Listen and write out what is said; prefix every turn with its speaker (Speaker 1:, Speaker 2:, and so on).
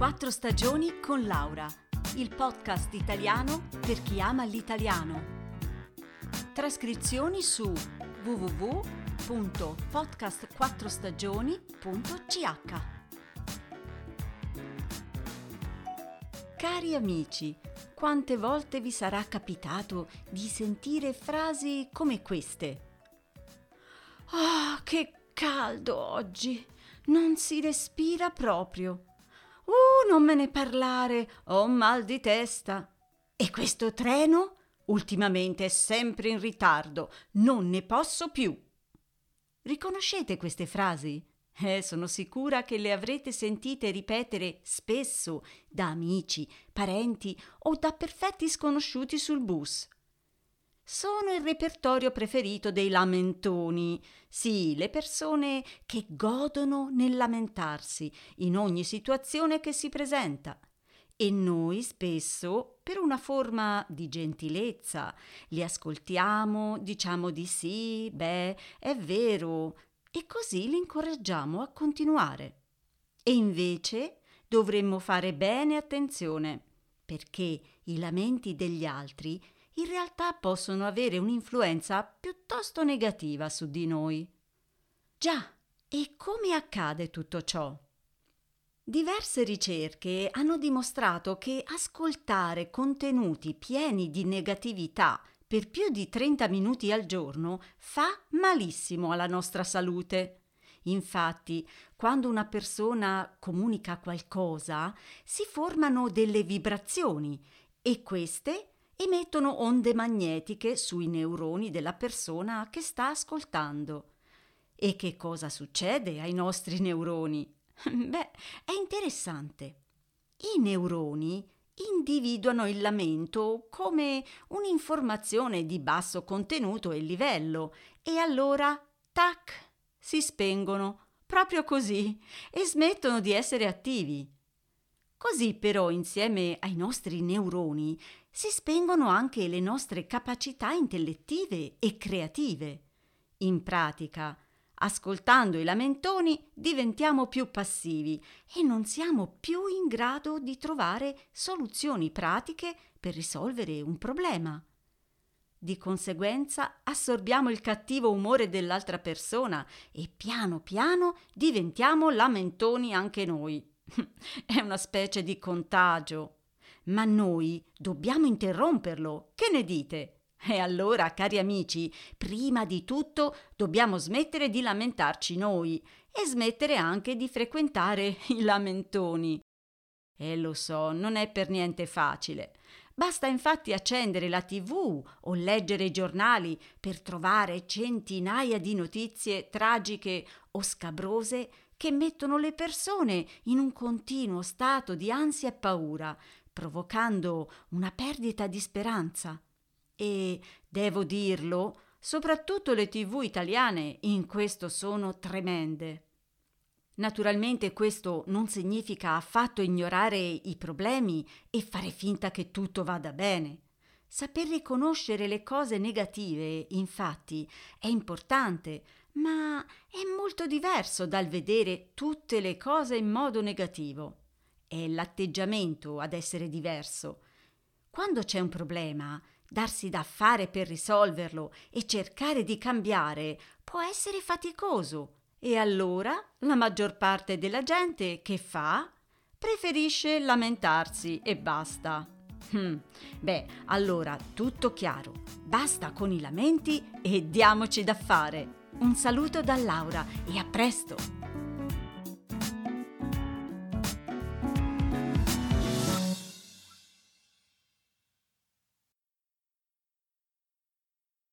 Speaker 1: Quattro stagioni con Laura, il podcast italiano per chi ama l'italiano. Trascrizioni su www.podcastquattrostagioni.ch Cari amici, quante volte vi sarà capitato di sentire frasi come queste? Oh, che caldo oggi! Non si respira proprio. Uh, non me ne parlare, ho mal di testa. E questo treno? Ultimamente è sempre in ritardo, non ne posso più. Riconoscete queste frasi? Eh, sono sicura che le avrete sentite ripetere spesso da amici, parenti o da perfetti sconosciuti sul bus. Sono il repertorio preferito dei lamentoni. Sì, le persone che godono nel lamentarsi in ogni situazione che si presenta. E noi spesso, per una forma di gentilezza, li ascoltiamo, diciamo di sì, beh, è vero, e così li incoraggiamo a continuare. E invece dovremmo fare bene attenzione, perché i lamenti degli altri in realtà possono avere un'influenza piuttosto negativa su di noi. Già, e come accade tutto ciò? Diverse ricerche hanno dimostrato che ascoltare contenuti pieni di negatività per più di 30 minuti al giorno fa malissimo alla nostra salute. Infatti, quando una persona comunica qualcosa, si formano delle vibrazioni e queste emettono onde magnetiche sui neuroni della persona che sta ascoltando. E che cosa succede ai nostri neuroni? Beh, è interessante. I neuroni individuano il lamento come un'informazione di basso contenuto e livello e allora, tac, si spengono, proprio così, e smettono di essere attivi. Così però insieme ai nostri neuroni si spengono anche le nostre capacità intellettive e creative. In pratica, Ascoltando i lamentoni diventiamo più passivi e non siamo più in grado di trovare soluzioni pratiche per risolvere un problema. Di conseguenza assorbiamo il cattivo umore dell'altra persona e piano piano diventiamo lamentoni anche noi. È una specie di contagio. Ma noi dobbiamo interromperlo. Che ne dite? E allora, cari amici, prima di tutto dobbiamo smettere di lamentarci noi e smettere anche di frequentare i lamentoni. E lo so, non è per niente facile. Basta infatti accendere la tv o leggere i giornali per trovare centinaia di notizie tragiche o scabrose che mettono le persone in un continuo stato di ansia e paura, provocando una perdita di speranza e, devo dirlo, soprattutto le tv italiane in questo sono tremende. Naturalmente questo non significa affatto ignorare i problemi e fare finta che tutto vada bene. Saper riconoscere le cose negative, infatti, è importante, ma è molto diverso dal vedere tutte le cose in modo negativo. È l'atteggiamento ad essere diverso. Quando c'è un problema, darsi da fare per risolverlo e cercare di cambiare può essere faticoso. E allora la maggior parte della gente che fa? Preferisce lamentarsi e basta. Hmm. Beh, allora tutto chiaro. Basta con i lamenti e diamoci da fare. Un saluto da Laura e a presto!